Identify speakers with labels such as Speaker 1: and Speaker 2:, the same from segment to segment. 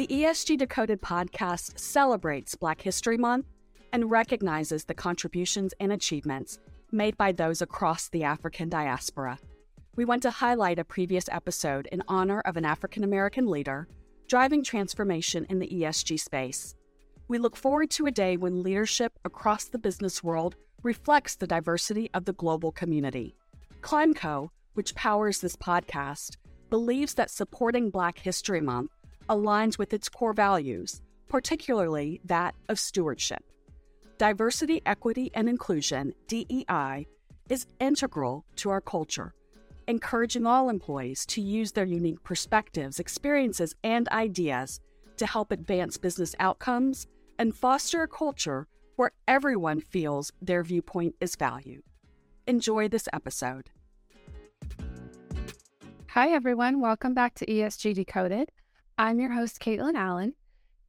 Speaker 1: The ESG Decoded podcast celebrates Black History Month and recognizes the contributions and achievements made by those across the African diaspora. We want to highlight a previous episode in honor of an African American leader driving transformation in the ESG space. We look forward to a day when leadership across the business world reflects the diversity of the global community. Climeco, which powers this podcast, believes that supporting Black History Month aligns with its core values, particularly that of stewardship. Diversity, equity, and inclusion, DEI, is integral to our culture, encouraging all employees to use their unique perspectives, experiences, and ideas to help advance business outcomes and foster a culture where everyone feels their viewpoint is valued. Enjoy this episode.
Speaker 2: Hi, everyone. Welcome back to ESG Decoded. I'm your host, Caitlin Allen.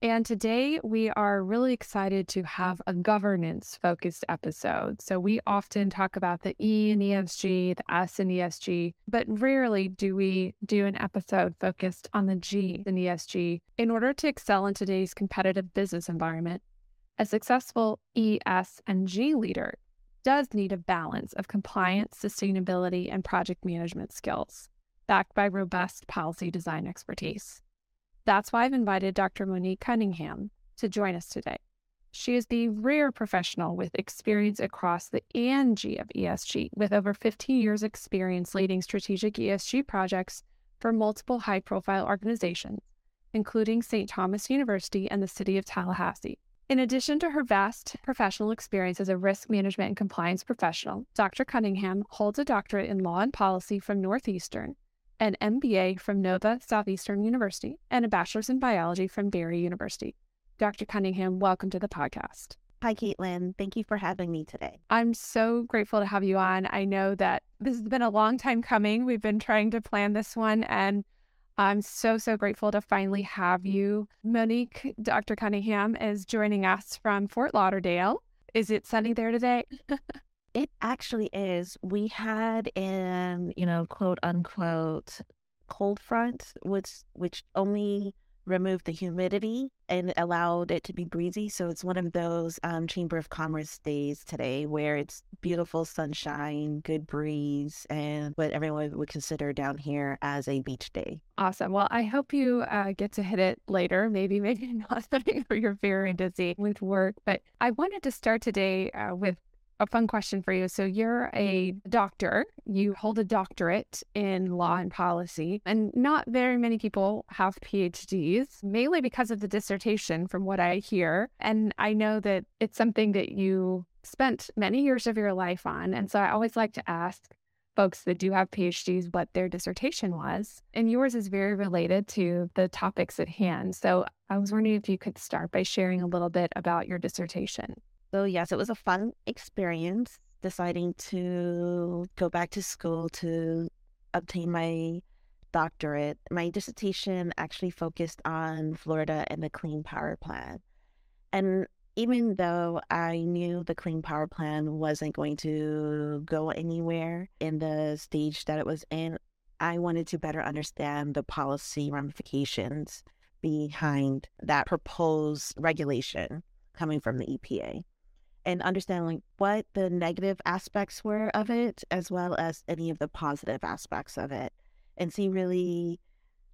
Speaker 2: And today we are really excited to have a governance focused episode. So, we often talk about the E in ESG, the S in ESG, but rarely do we do an episode focused on the G in ESG. In order to excel in today's competitive business environment, a successful E, S, and G leader does need a balance of compliance, sustainability, and project management skills backed by robust policy design expertise. That's why I've invited Dr. Monique Cunningham to join us today. She is the rare professional with experience across the ANG of ESG, with over 15 years' experience leading strategic ESG projects for multiple high profile organizations, including St. Thomas University and the City of Tallahassee. In addition to her vast professional experience as a risk management and compliance professional, Dr. Cunningham holds a doctorate in law and policy from Northeastern an MBA from Nova Southeastern University, and a bachelor's in biology from Barry University. Dr. Cunningham, welcome to the podcast.
Speaker 3: Hi, Caitlin. Thank you for having me today.
Speaker 2: I'm so grateful to have you on. I know that this has been a long time coming. We've been trying to plan this one, and I'm so, so grateful to finally have you. Monique, Dr. Cunningham, is joining us from Fort Lauderdale. Is it sunny there today?
Speaker 3: It actually is. We had an, you know, quote unquote cold front, which which only removed the humidity and allowed it to be breezy. So it's one of those um, Chamber of Commerce days today where it's beautiful sunshine, good breeze, and what everyone would consider down here as a beach day.
Speaker 2: Awesome. Well, I hope you uh, get to hit it later. Maybe, maybe not. You're very busy with work. But I wanted to start today uh, with a fun question for you. So you're a mm-hmm. doctor, you hold a doctorate in law and policy, and not very many people have PhDs, mainly because of the dissertation, from what I hear. And I know that it's something that you spent many years of your life on. And so I always like to ask folks that do have PhDs what their dissertation was. And yours is very related to the topics at hand. So I was wondering if you could start by sharing a little bit about your dissertation.
Speaker 3: So, yes, it was a fun experience deciding to go back to school to obtain my doctorate. My dissertation actually focused on Florida and the Clean Power Plan. And even though I knew the Clean Power Plan wasn't going to go anywhere in the stage that it was in, I wanted to better understand the policy ramifications behind that proposed regulation coming from the EPA and understand like what the negative aspects were of it as well as any of the positive aspects of it and see really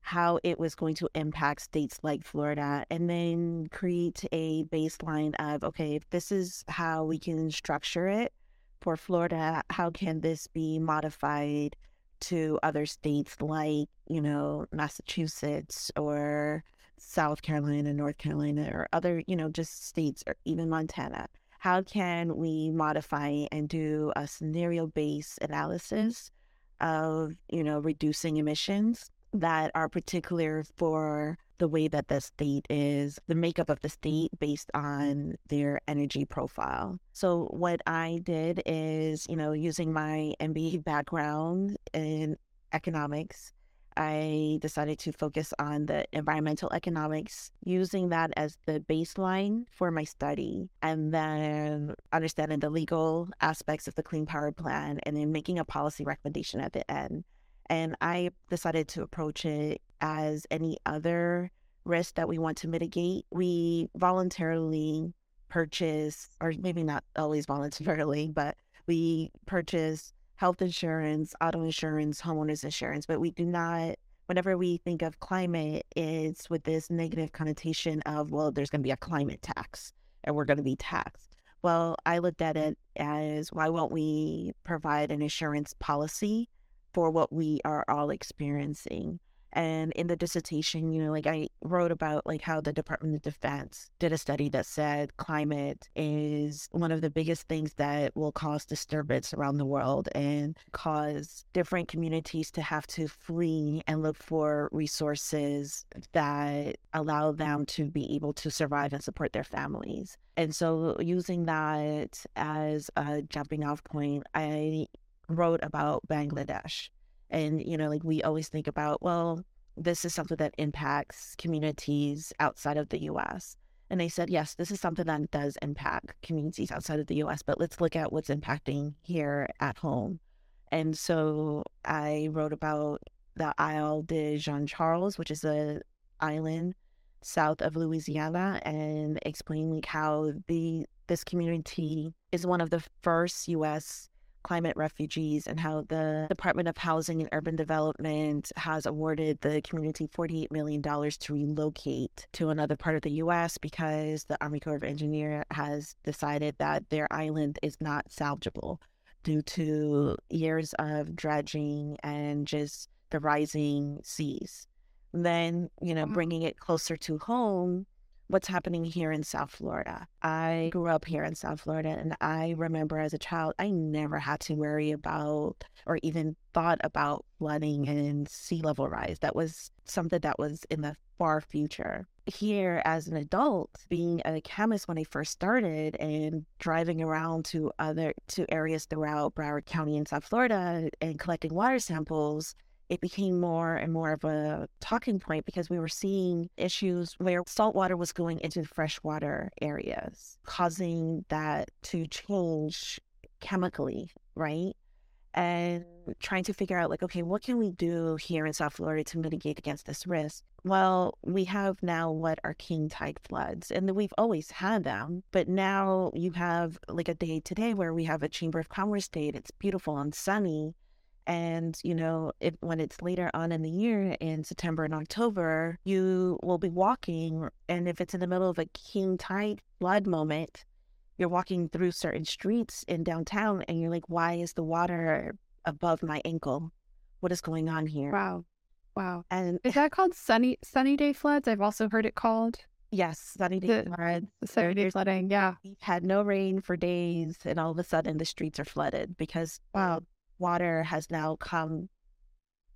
Speaker 3: how it was going to impact states like Florida and then create a baseline of okay if this is how we can structure it for Florida how can this be modified to other states like you know Massachusetts or South Carolina North Carolina or other you know just states or even Montana how can we modify and do a scenario based analysis of you know reducing emissions that are particular for the way that the state is the makeup of the state based on their energy profile. So what i did is you know using my mba background in economics I decided to focus on the environmental economics, using that as the baseline for my study, and then understanding the legal aspects of the Clean Power Plan, and then making a policy recommendation at the end. And I decided to approach it as any other risk that we want to mitigate, we voluntarily purchase, or maybe not always voluntarily, but we purchase health insurance, auto insurance, homeowners insurance, but we do not whenever we think of climate, it's with this negative connotation of, well, there's going to be a climate tax and we're going to be taxed. Well, I looked at it as why won't we provide an insurance policy for what we are all experiencing? And in the dissertation, you know, like I wrote about like how the Department of Defense did a study that said climate is one of the biggest things that will cause disturbance around the world and cause different communities to have to flee and look for resources that allow them to be able to survive and support their families. And so using that as a jumping off point, I wrote about Bangladesh and, you know, like we always think about, well, this is something that impacts communities outside of the US. And they said, yes, this is something that does impact communities outside of the US, but let's look at what's impacting here at home. And so I wrote about the Isle de Jean Charles, which is a island south of Louisiana, and explained like how the this community is one of the first U.S climate refugees and how the Department of Housing and Urban Development has awarded the community $48 million to relocate to another part of the U.S. because the Army Corps of Engineers has decided that their island is not salvageable due to years of dredging and just the rising seas. then, you know, mm-hmm. bringing it closer to home, what's happening here in South Florida. I grew up here in South Florida, and I remember as a child, I never had to worry about or even thought about flooding and sea level rise. That was something that was in the far future. Here, as an adult, being a chemist when I first started and driving around to other to areas throughout Broward County in South Florida and collecting water samples, it became more and more of a talking point because we were seeing issues where salt water was going into freshwater areas, causing that to change chemically, right? And trying to figure out, like, okay, what can we do here in South Florida to mitigate against this risk? Well, we have now what are king tide floods, and we've always had them, but now you have like a day today where we have a Chamber of Commerce day. It's beautiful and sunny and, you know, if, when it's later on in the year in September and October, you will be walking. And if it's in the middle of a king tide flood moment, you're walking through certain streets in downtown and you're like, why is the water above my ankle? What is going on here?
Speaker 2: Wow. Wow. And is that called sunny sunny day floods? I've also heard it called.
Speaker 3: Yes, sunny day the, floods.
Speaker 2: Sunny day flooding, yeah.
Speaker 3: We've had no rain for days and all of a sudden the streets are flooded because wow, water has now come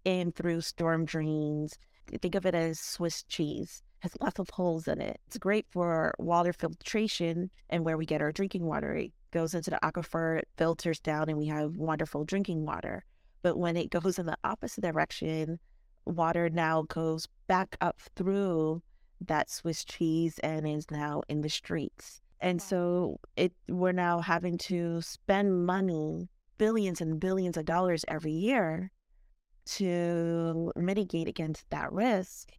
Speaker 3: in through storm drains. Think of it as Swiss cheese. Has lots of holes in it. It's great for water filtration and where we get our drinking water. It goes into the aquifer, it filters down, and we have wonderful drinking water. But when it goes in the opposite direction, water now goes back up through that Swiss cheese and is now in the streets. And so it we're now having to spend money billions and billions of dollars every year to mitigate against that risk.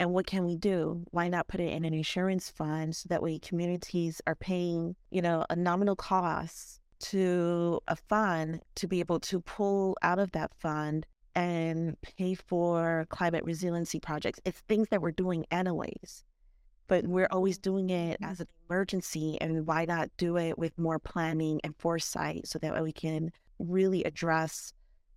Speaker 3: And what can we do? Why not put it in an insurance fund so that way communities are paying, you know, a nominal cost to a fund to be able to pull out of that fund and pay for climate resiliency projects. It's things that we're doing anyways, but we're always doing it mm-hmm. as an emergency. And why not do it with more planning and foresight so that we can really address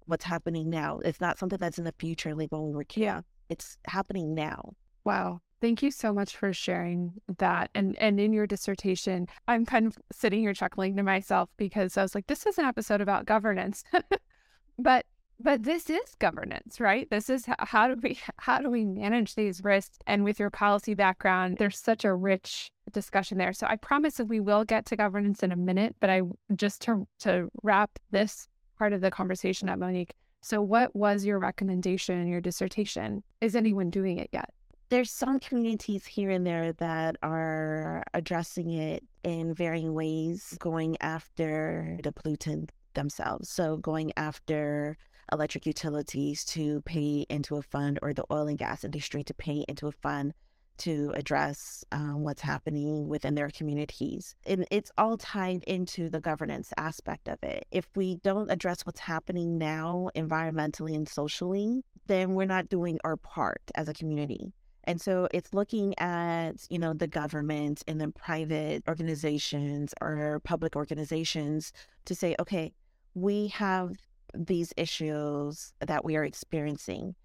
Speaker 3: what's happening now? It's not something that's in the future, like when we were kids. Yeah. It's happening now.
Speaker 2: Wow. Thank you so much for sharing that. And and in your dissertation, I'm kind of sitting here chuckling to myself because I was like, this is an episode about governance. but but this is governance right? This is how, how, do we how do we manage these risks? And with your policy background there's such a rich discussion there. So i promise that we will get to governance in a minute but i just to to wrap this part of the conversation up monique so what was your recommendation in your dissertation? Is anyone doing it yet?
Speaker 3: There's some communities here and there that are addressing it in varying ways going after the pollutant themselves. So going after electric utilities to pay into a fund or the oil and gas industry to pay into a fund to address um, what's happening within their communities. And it's all tied into the governance aspect of it. If we don't address what's happening now, environmentally and socially, then we're not doing our part as a community. And so it's looking at, you know, the government and then private organizations or public organizations to say, okay, we have these issues that we are experiencing.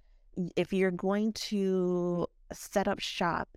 Speaker 3: If you're going to set up shop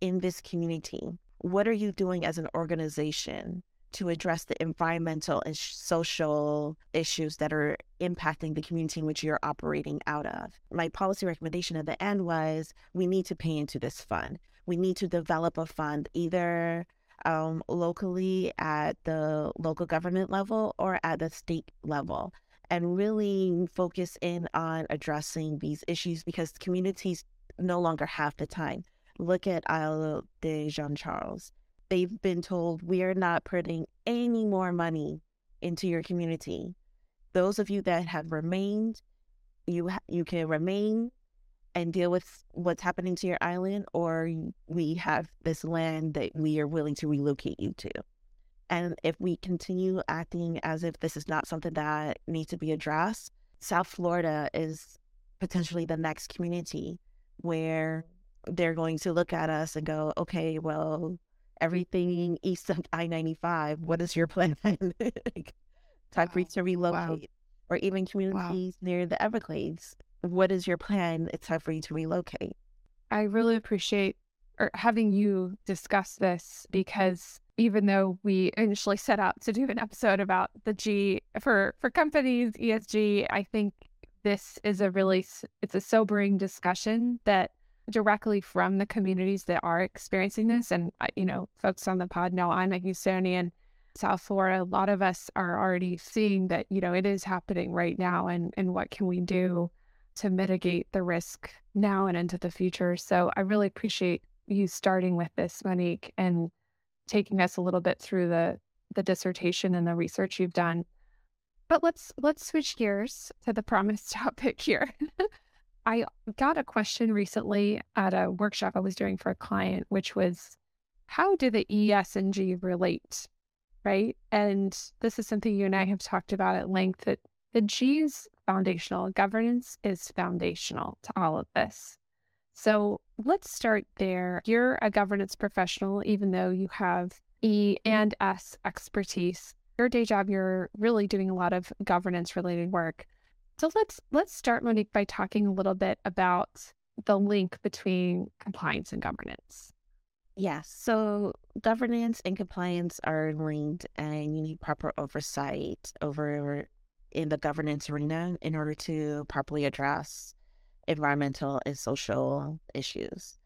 Speaker 3: in this community, what are you doing as an organization to address the environmental and social issues that are impacting the community in which you're operating out of? My policy recommendation at the end was we need to pay into this fund. We need to develop a fund either um, locally at the local government level or at the state level and really focus in on addressing these issues because communities no longer have the time. Look at Isle de Jean Charles. They've been told we are not putting any more money into your community. Those of you that have remained, you ha- you can remain and deal with what's happening to your island, or we have this land that we are willing to relocate you to. And if we continue acting as if this is not something that needs to be addressed, South Florida is potentially the next community where they're going to look at us and go, okay, well, everything east of I 95, what is your plan? like, Time for you to relocate. Wow. Or even communities wow. near the Everglades. What is your plan? It's time for you to relocate.
Speaker 2: I really appreciate er, having you discuss this because even though we initially set out to do an episode about the G for for companies ESG, I think this is a really it's a sobering discussion that directly from the communities that are experiencing this and uh, you know folks on the pod know I'm a Houstonian South Florida a lot of us are already seeing that you know it is happening right now and and what can we do to mitigate the risk now and into the future? So I really appreciate you starting with this Monique and taking us a little bit through the the dissertation and the research you've done. But let's let's switch gears to the promised topic here. I got a question recently at a workshop I was doing for a client, which was how do the E, S, and G relate? Right. And this is something you and I have talked about at length that the G is foundational. Governance is foundational to all of this. So let's start there. You're a governance professional, even though you have E mm-hmm. and S expertise. Your day job, you're really doing a lot of governance related work. So let's let's start, Monique, by talking a little bit about the link between compliance and governance.
Speaker 3: Yes. So governance and compliance are linked and you need proper oversight over in the governance arena in order to properly address environmental and social issues.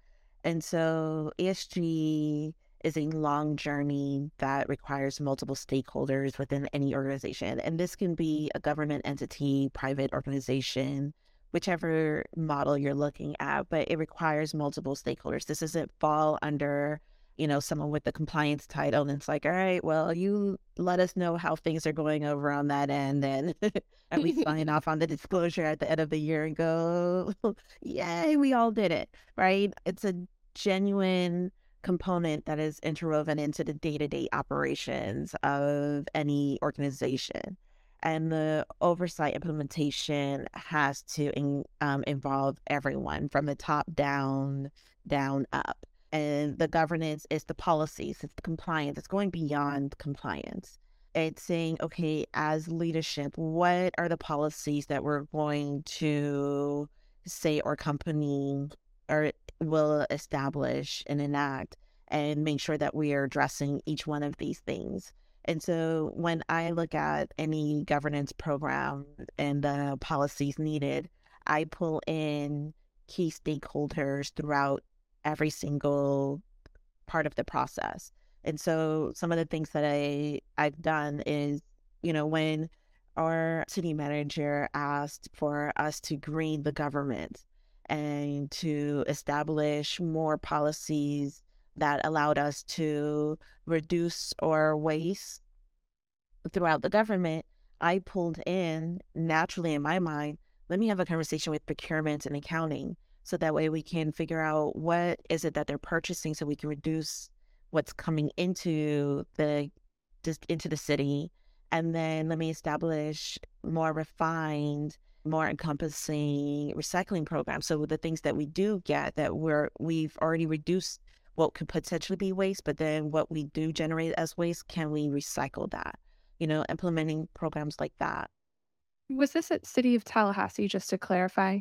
Speaker 3: And so ESG is a long journey that requires multiple stakeholders within any organization. And this can be a government entity, private organization, whichever model you're looking at, but it requires multiple stakeholders. This doesn't fall under you know, someone with the compliance title, and it's like, all right, well, you let us know how things are going over on that end, and and we sign off on the disclosure at the end of the year and go, yay, we all did it, right? It's a genuine component that is interwoven into the day-to-day operations of any organization and the oversight implementation has to in, um, involve everyone from the top down down up and the governance is the policies, it's the compliance, it's going beyond compliance. It's saying, okay, as leadership, what are the policies that we're going to say our company or will establish and enact and make sure that we are addressing each one of these things. And so when I look at any governance program and the policies needed, I pull in key stakeholders throughout every single part of the process. And so some of the things that I I've done is, you know, when our city manager asked for us to green the government and to establish more policies that allowed us to reduce our waste throughout the government, I pulled in naturally in my mind, let me have a conversation with procurement and accounting So that way we can figure out what is it that they're purchasing so we can reduce what's coming into the into the city. And then let me establish more refined, more encompassing recycling programs. So the things that we do get that we're we've already reduced what could potentially be waste, but then what we do generate as waste, can we recycle that? You know, implementing programs like that.
Speaker 2: Was this at City of Tallahassee, just to clarify?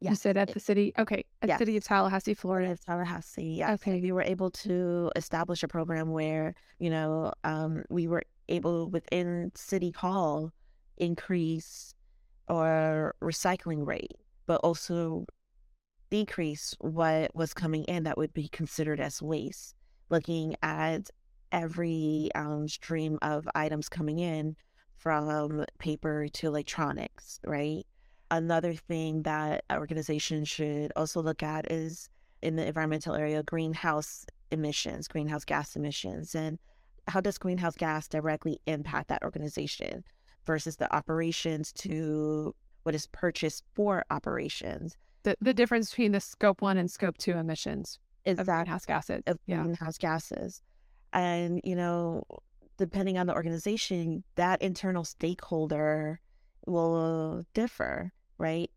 Speaker 2: You said at
Speaker 3: it-
Speaker 2: the city? Okay, at City of Tallahassee, Florida.
Speaker 3: of Tallahassee. Yes.
Speaker 2: Okay.
Speaker 3: We were able to establish a program where, you know, um, we were able within City Hall increase our recycling rate, but also decrease what was coming in that would be considered as waste. Looking at every um, stream of items coming in from paper to electronics, right? Another thing that organizations should also look at is in the environmental area greenhouse emissions, greenhouse gas emissions, and how does greenhouse gas directly impact that organization versus the operations to what is purchased for operations.
Speaker 2: The, the difference between the scope one and scope two emissions
Speaker 3: Is
Speaker 2: of
Speaker 3: that
Speaker 2: greenhouse gases. Yeah.
Speaker 3: greenhouse gases. And, you know, depending on the organization, that internal stakeholder will differ, right?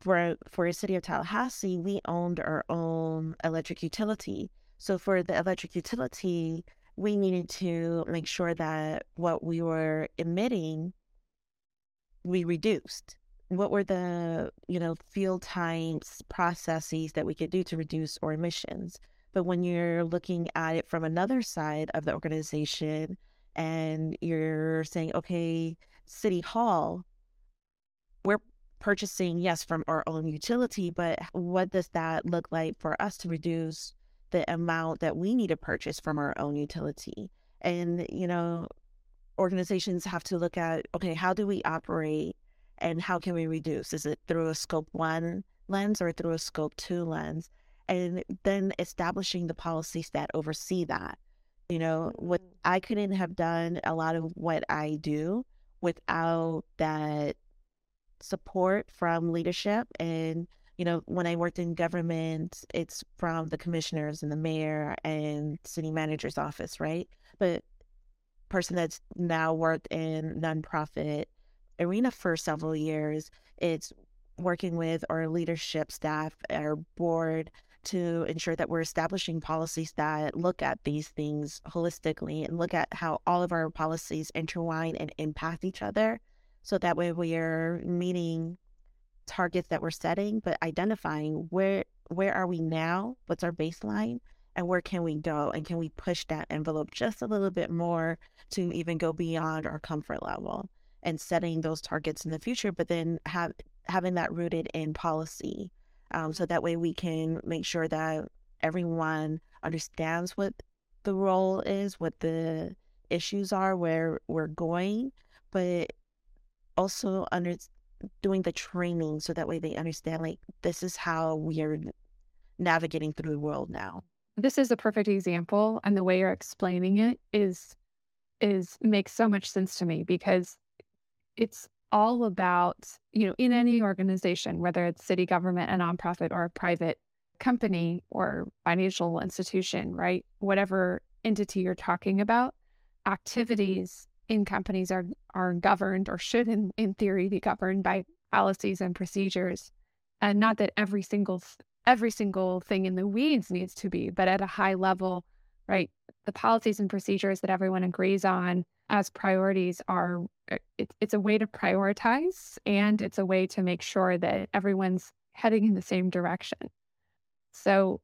Speaker 3: For for a city of Tallahassee, we owned our own electric utility. So for the electric utility, we needed to make sure that what we were emitting we reduced. What were the, you know, field times processes that we could do to reduce our emissions? But when you're looking at it from another side of the organization and you're saying, okay, City Hall, purchasing, yes, from our own utility, but what does that look like for us to reduce the amount that we need to purchase from our own utility? And, you know, organizations have to look at, okay, how do we operate and how can we reduce? Is it through a scope one lens or through a scope two lens? and then establishing the policies that oversee that. You know, what mm-hmm. I couldn't have done a lot of what I do without that support from leadership. And, you know, when I worked in government, it's from the commissioners and the mayor and city manager's office, right? But person that's now worked in nonprofit arena for several years, it's working with our leadership staff, our board, to ensure that we're establishing policies that look at these things holistically and look at how all of our policies intertwine and impact each other. So that way we are meeting targets that we're setting, but identifying where where are we now, what's our baseline, and where can we go, and can we push that envelope just a little bit more to even go beyond our comfort level and setting those targets in the future, but then have having that rooted in policy um, so that way we can make sure that everyone understands what the role is, what the issues are, where we're going, but also under doing the training so that way they understand like this is how we are navigating through the world now.
Speaker 2: This is a perfect example, and the way you're explaining it is is makes so much sense to me because it's all about, you know, in any organization, whether it's city government, a nonprofit, or a private company or financial institution, right? Whatever entity you're talking about, mm-hmm. activities in companies are are governed or should in, in theory be governed by policies and procedures. And not that every single every single thing in the weeds needs to be, but at a high level, right? The policies and procedures that everyone agrees on as priorities are uh, it, it's a way to prioritize and it's a way to make sure that everyone's heading in the same direction so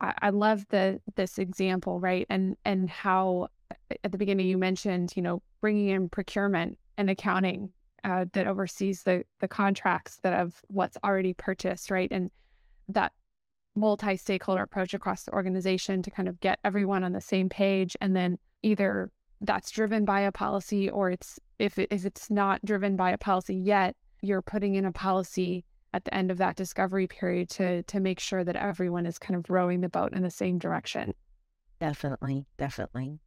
Speaker 2: I, I love the this example right and and how at the beginning you mentioned you know bringing in procurement and accounting uh, that oversees the the contracts that of what's already purchased right? And that multi-stakeholder approach across the organization to kind of get everyone on the same page. And then either that's driven by a policy or it's if it, if it's not driven by a policy yet you're putting in a policy at the end of that discovery period to to make sure that everyone is kind of rowing the boat in the same direction.
Speaker 3: Definitely, definitely.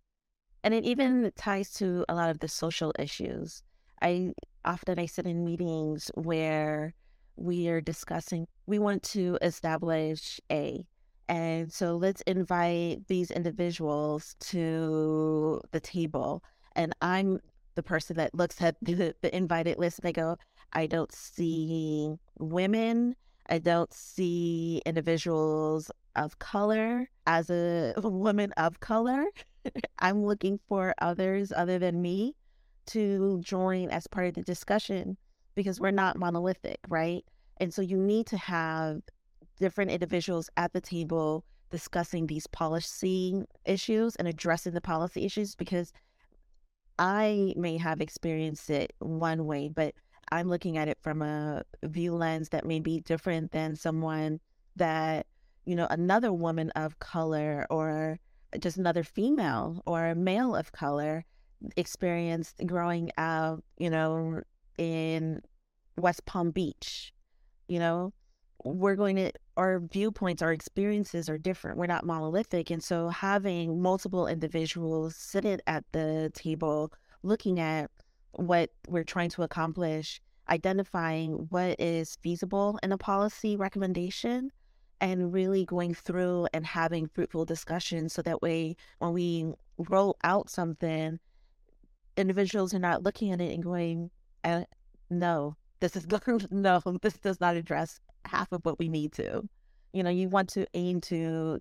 Speaker 3: And it even ties to a lot of the social issues. I often I sit in meetings where we are discussing, we want to establish A. And so let's invite these individuals to the table. And I'm the person that looks at the, the invited list and they go, I don't see women. I don't see individuals of color. As a woman of color, I'm looking for others other than me to join as part of the discussion because we're not monolithic, right? And so you need to have different individuals at the table discussing these policy issues and addressing the policy issues because I may have experienced it one way, but I'm looking at it from a view lens that may be different than someone that, you know, another woman of color or just another female or a male of color experienced growing up, you know, in West Palm Beach. You know, we're going to, our viewpoints, our experiences are different. We're not monolithic. And so having multiple individuals sitting at the table looking at what we're trying to accomplish, identifying what is feasible in a policy recommendation, and really going through and having fruitful discussions so that way when we roll out something, individuals are not looking at it and going, uh, no, this is no, this does not address half of what we need to. You know, you want to aim to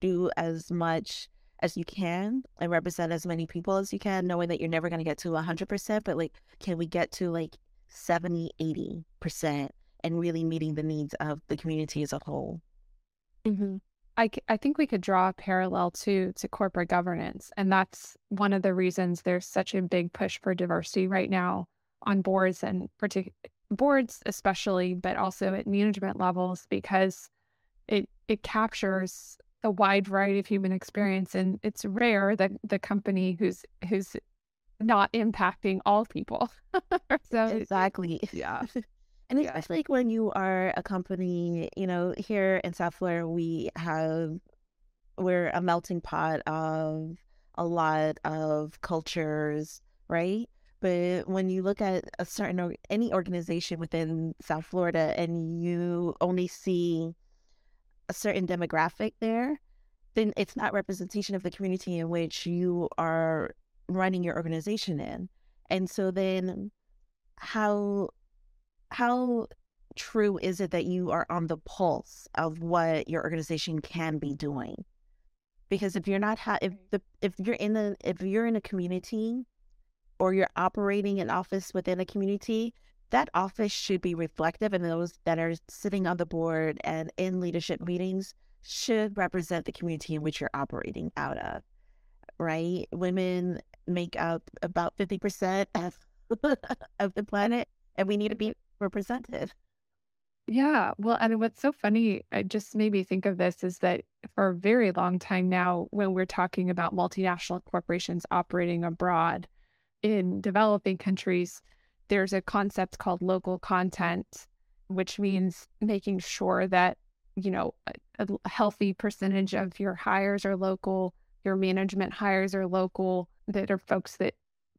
Speaker 3: do as much as you can and represent as many people as you can, knowing that you're never going to get to 100%, but like, can we get to like 70, 80% and really meeting the needs of the community as a whole?
Speaker 2: Mm-hmm. I, I think we could draw a parallel to to corporate governance, and that's one of the reasons there's such a big push for diversity right now on boards and partic- boards especially, but also at management levels because it it captures a wide variety of human experience, and it's rare that the company who's who's not impacting all people.
Speaker 3: so exactly,
Speaker 2: yeah.
Speaker 3: And especially like when you are a company, you know, here in South Florida, we have, we're a melting pot of a lot of cultures, right? But when you look at a certain, or any organization within South Florida and you only see a certain demographic there, then it's not representation of the community in which you are running your organization in. And so then how how true is it that you are on the pulse of what your organization can be doing? Because if you're not ha- if the if you're in a if you're in a community or you're operating an office within a community, that office should be reflective and those that are sitting on the board and in leadership meetings should represent the community in which you're operating out of, right? Women make up about 50% of, of the planet, and we need to be represented.
Speaker 2: Yeah. Well, and what's so funny, it just made me think of this is that for a very long time now, when we're talking about multinational corporations operating abroad in developing countries, there's a concept called local content, which means making sure that you know, a, a healthy percentage of your hires are local, your management hires are local, that are folks that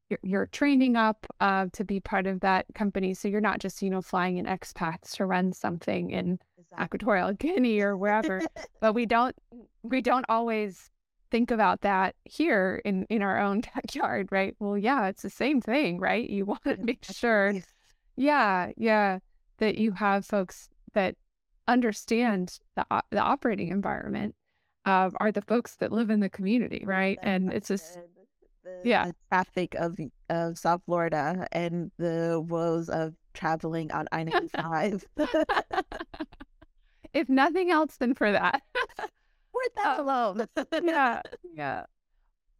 Speaker 2: you're, you're training up uh, to be part of that company. So you're not just, you know, flying in expats to run something in exactly. Equatorial Guinea or wherever. but we don't, we don't always think about that here in, in our own backyard, right? Well, yeah, it's the same thing, right? You want to make sure, yeah, yeah, that you have folks that understand the the operating environment uh, are the folks that live in the community, right? and it's just
Speaker 3: the, yeah, the traffic of of South Florida and the woes of traveling on I ninety five.
Speaker 2: If nothing else, than for that.
Speaker 3: We're that uh, alone.
Speaker 2: yeah, yeah.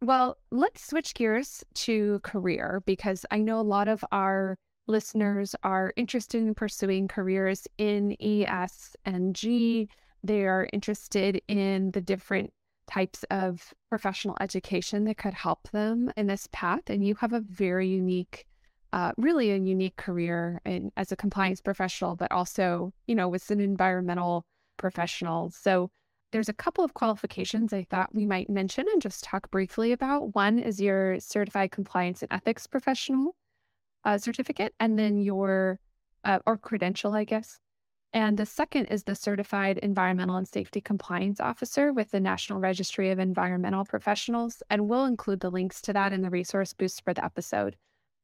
Speaker 2: Well, let's switch gears to career because I know a lot of our listeners are interested in pursuing careers in ES and G. They are interested in the different types of professional education that could help them in this path. And you have a very unique, uh, really a unique career in, as a compliance professional, but also, you know, with an environmental professional. So there's a couple of qualifications I thought we might mention and just talk briefly about. One is your certified compliance and ethics professional uh, certificate, and then your uh, or credential, I guess. And the second is the Certified Environmental and Safety Compliance Officer with the National Registry of Environmental Professionals. And we'll include the links to that in the resource boost for the episode.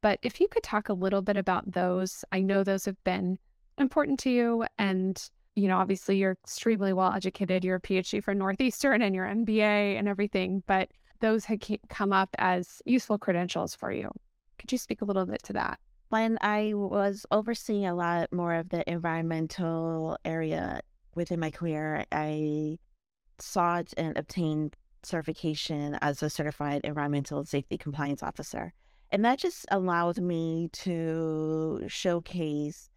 Speaker 2: But if you could talk a little bit about those, I know those have been important to you. And, you know, obviously you're extremely well educated. You're a PhD from Northeastern and your MBA and everything, but those had come up as useful credentials for you. Could you speak a little bit to that?
Speaker 3: When I was overseeing a lot more of the environmental area within my career, I sought and obtained certification as a certified environmental safety compliance officer. And that just allowed me to showcase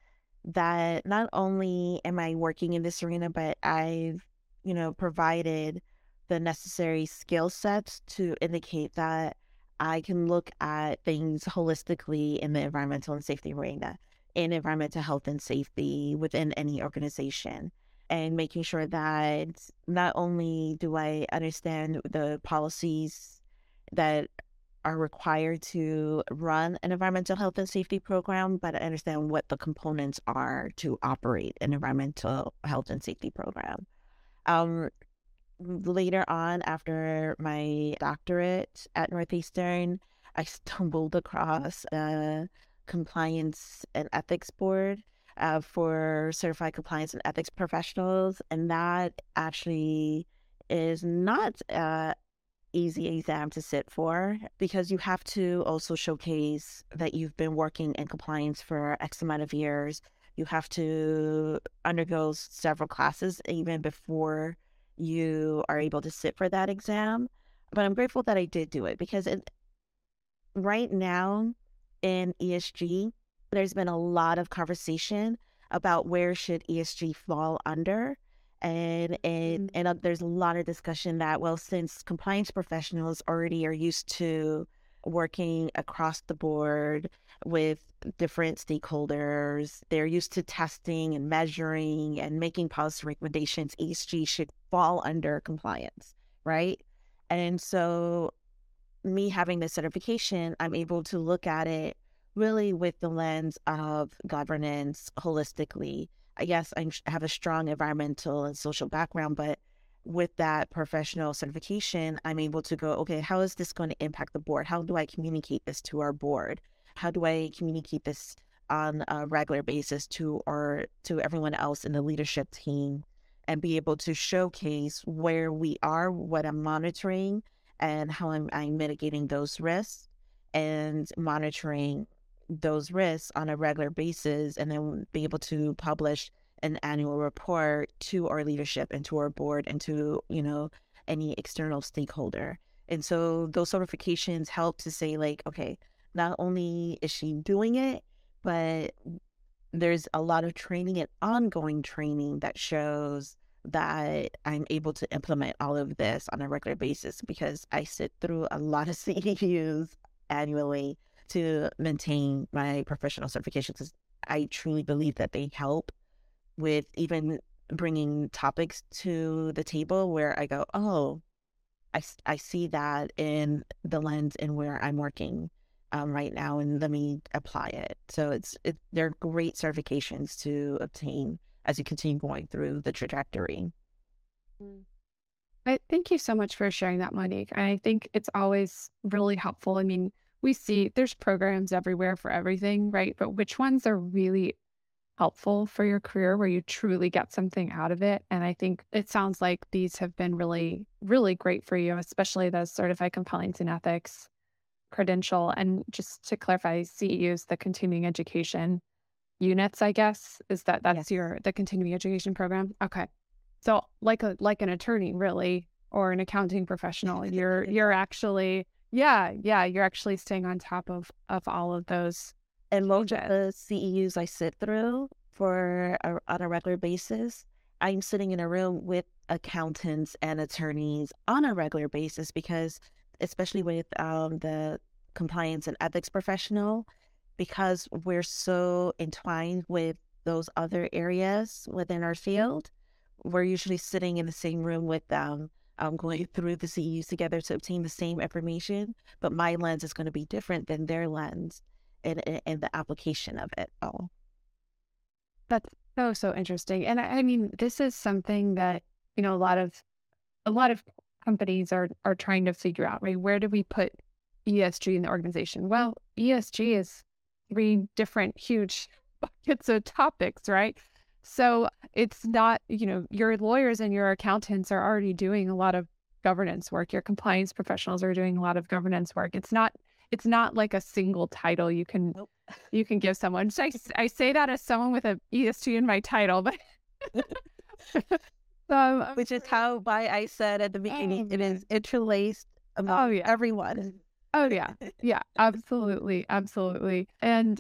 Speaker 3: that not only am I working in this arena, but I've, you know, provided the necessary skill sets to indicate that I can look at things holistically in the environmental and safety arena, in environmental health and safety within any organization, and making sure that not only do I understand the policies that are required to run an environmental health and safety program, but I understand what the components are to operate an environmental health and safety program. Um, later on, after my doctorate at Northeastern, I stumbled across a compliance and ethics board uh, for certified compliance and ethics professionals. And that actually is not uh, easy exam to sit for because you have to also showcase that you've been working in compliance for X amount of years. You have to undergo several classes even before you are able to sit for that exam. But I'm grateful that I did do it because it, right now in ESG, there's been a lot of conversation about where should ESG fall under and and, mm. and uh, there's a lot of discussion that well since compliance professionals already are used to working across the board with different stakeholders they're used to testing and measuring and making policy recommendations esg should fall under compliance right and so me having this certification i'm able to look at it really with the lens of governance holistically yes, I have a strong environmental and social background, but with that professional certification, I'm able to go, okay, how is this going to impact the board? How do I communicate this to our board? How do I communicate this on a regular basis to our to everyone else in the leadership team and be able to showcase where we are, what I'm monitoring, and how I'm, I'm mitigating those risks and monitoring those risks on a regular basis and then be able to publish an annual report to our leadership and to our board and to you know any external stakeholder. And so those certifications help to say like okay not only is she doing it but there's a lot of training and ongoing training that shows that I'm able to implement all of this on a regular basis because I sit through a lot of CEUs annually to maintain my professional certification because I truly believe that they help with even bringing topics to the table where I go, oh, I, I see that in the lens in where I'm working um, right now, and let me apply it. So it's it, they're great certifications to obtain as you continue going through the trajectory.
Speaker 2: Mm. I thank you so much for sharing that, Monique. I think it's always really helpful. I mean, we see there's programs everywhere for everything, right? But which ones are really helpful for your career where you truly get something out of it? And I think it sounds like these have been really, really great for you, especially the certified compliance and ethics credential. And just to clarify, CEUs, the continuing education units, I guess, is that that's yes. your the continuing education program? Okay. So like a like an attorney, really, or an accounting professional, you're you're actually yeah, yeah, you're actually staying on top of of all of those.
Speaker 3: And most of the CEUs I sit through for a, on a regular basis, I'm sitting in a room with accountants and attorneys on a regular basis because, especially with um, the compliance and ethics professional, because we're so entwined with those other areas within our field, we're usually sitting in the same room with them um, going through the CEUs together to obtain the same information, but my lens is going to be different than their lens and, and the application of it all.
Speaker 2: That's So so interesting. And I, I mean, this is something that, you know, a lot of a lot of companies are are trying to figure out, right? Where do we put ESG in the organization? Well, ESG is three different huge buckets of topics, right? So it's not, you know, your lawyers and your accountants are already doing a lot of governance work. Your compliance professionals are doing a lot of governance work. It's not it's not like a single title you can nope. you can give someone. So I, I say that as someone with a ESG in my title, but
Speaker 3: um, which is how why I said at the beginning it is interlaced among oh, yeah. everyone.
Speaker 2: Oh yeah, yeah, absolutely, absolutely. And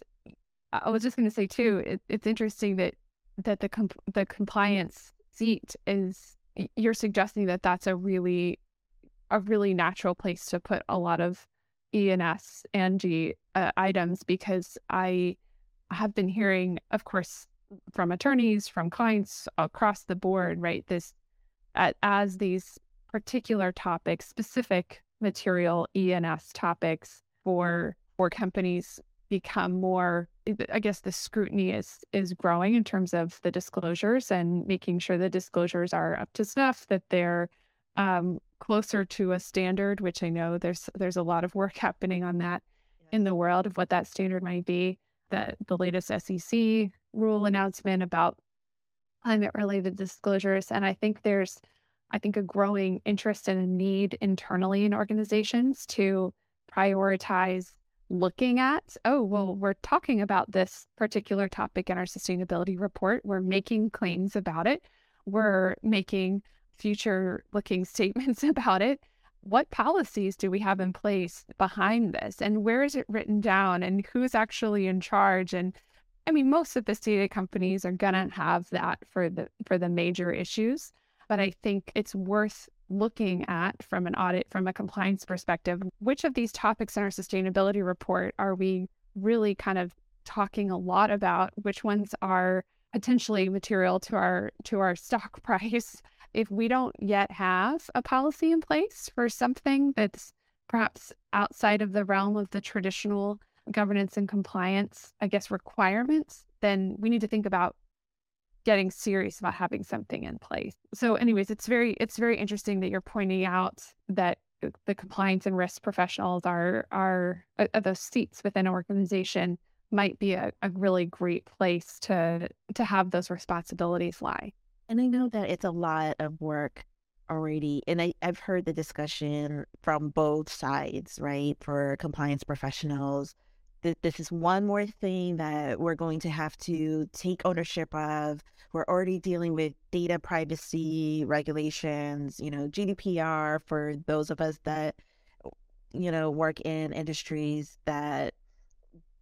Speaker 2: I was just going to say too, it, it's interesting that that the comp- the compliance seat is you're suggesting that that's a really a really natural place to put a lot of E&S and G uh, items because I have been hearing, of course, from attorneys, from clients across the board, right? This uh, as these particular topics, specific material E&S topics for for companies become more i guess the scrutiny is is growing in terms of the disclosures and making sure the disclosures are up to snuff that they're um, closer to a standard which i know there's there's a lot of work happening on that in the world of what that standard might be the the latest sec rule announcement about climate related disclosures and i think there's i think a growing interest and a need internally in organizations to prioritize looking at, oh, well, mm-hmm. we're talking about this particular topic in our sustainability report. We're making claims about it. Mm-hmm. We're making future looking statements about it. What policies do we have in place behind this? And where is it written down? And who's actually in charge? And I mean, most sophisticated companies are to have that for the for the major issues. But I think it's worth looking at from an audit, from a compliance perspective, which of these topics in our sustainability report are we really kind of talking a lot about? Which ones are potentially material to our to our stock price? If we don't yet have a policy in place for something that's perhaps outside of the realm of the traditional governance and compliance, I guess, requirements, then we need to think about getting serious about having something in place. So anyways, it's very it's very interesting that you're pointing out that the compliance and risk professionals are are uh, uh those seats within an organization might be a, a really great place to to have those responsibilities lie.
Speaker 3: And I know that it's a lot of work already. And I, I've heard the discussion from both sides, right? For compliance professionals th- this is one more thing that we're going to have to take ownership of. We're already dealing with data privacy regulations, you know, GDPR for those of us that, you know, work in industries that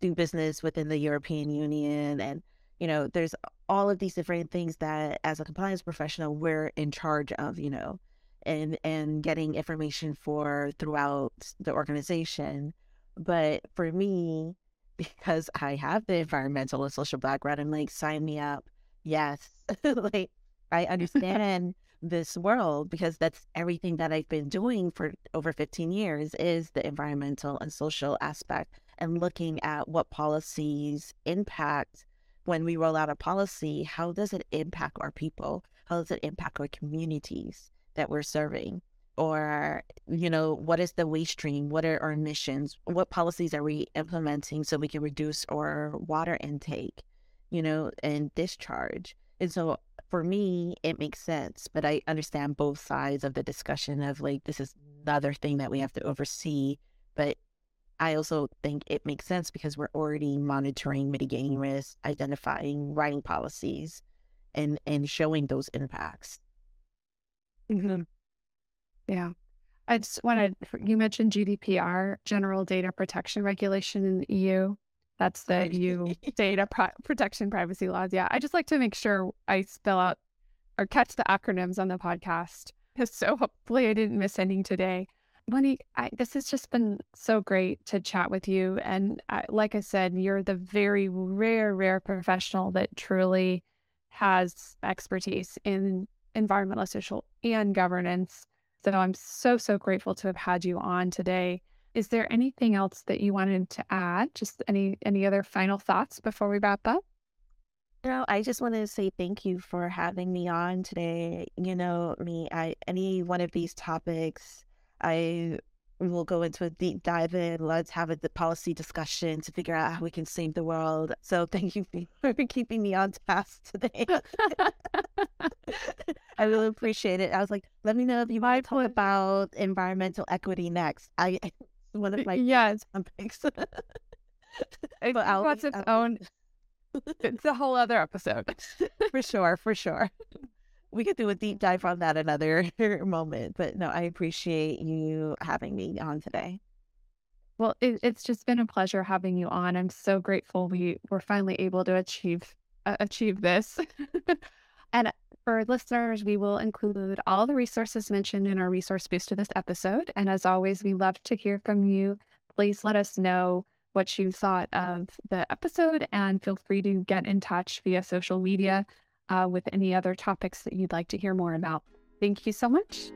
Speaker 3: do business within the European Union. And, you know, there's all of these different things that as a compliance professional, we're in charge of, you know, and, and getting information for throughout the organization. But for me, because I have the environmental and social background, I'm like, sign me up. Yes. like, I understand this world because that's everything that I've been doing for over 15 years is the environmental and social aspect and looking at what policies impact when we roll out a policy, how does it impact our people? How does it impact our communities that we're serving? Or you know what is the waste stream? What are our emissions? What policies are we implementing so we can reduce our water intake you know and discharge? And so for me it makes sense but i understand both sides of the discussion of like this is another thing that we have to oversee but i also think it makes sense because we're already monitoring mitigating risks identifying writing policies and and showing those impacts.
Speaker 2: Mm-hmm. Yeah. I just wanted, mm. you mentioned GDPR, General Data Protection Regulation in the EU. That's the EU data pro- protection privacy laws. Yeah. I just like to make sure I spell out or catch the acronyms on the podcast. So hopefully I didn't miss anything today. Monique, I, this has just been so great to chat with you. And I, like I said, you're the very rare, rare professional that truly has expertise in environmental, social, and governance so I'm so, so grateful to have had you on today. Is there anything else that you wanted to add? Just any any other final thoughts before we wrap up?
Speaker 3: No, I just want to say thank you for having me on today. You know, me, I any one of these topics, I will go into a deep dive in. Let's have a policy discussion to figure out how we can save the world. So thank you for keeping me on task today. I really appreciate it. I was like, let me know if you want to talk about environmental equity next. I one of my
Speaker 2: yes
Speaker 3: topics.
Speaker 2: It wants its own. It's a whole other episode.
Speaker 3: for sure, for sure. We could do a deep dive on that another moment. But no, I appreciate you having me on today.
Speaker 2: Well, it, it's just been a pleasure having you on. I'm so grateful we were finally able to achieve uh, achieve this. and for listeners, we will include all the resources mentioned in our resource boost to this episode. And as always, we love to hear from you. Please let us know what you thought of the episode and feel free to get in touch via social media uh, with any other topics that you'd like to hear more about. Thank you so much.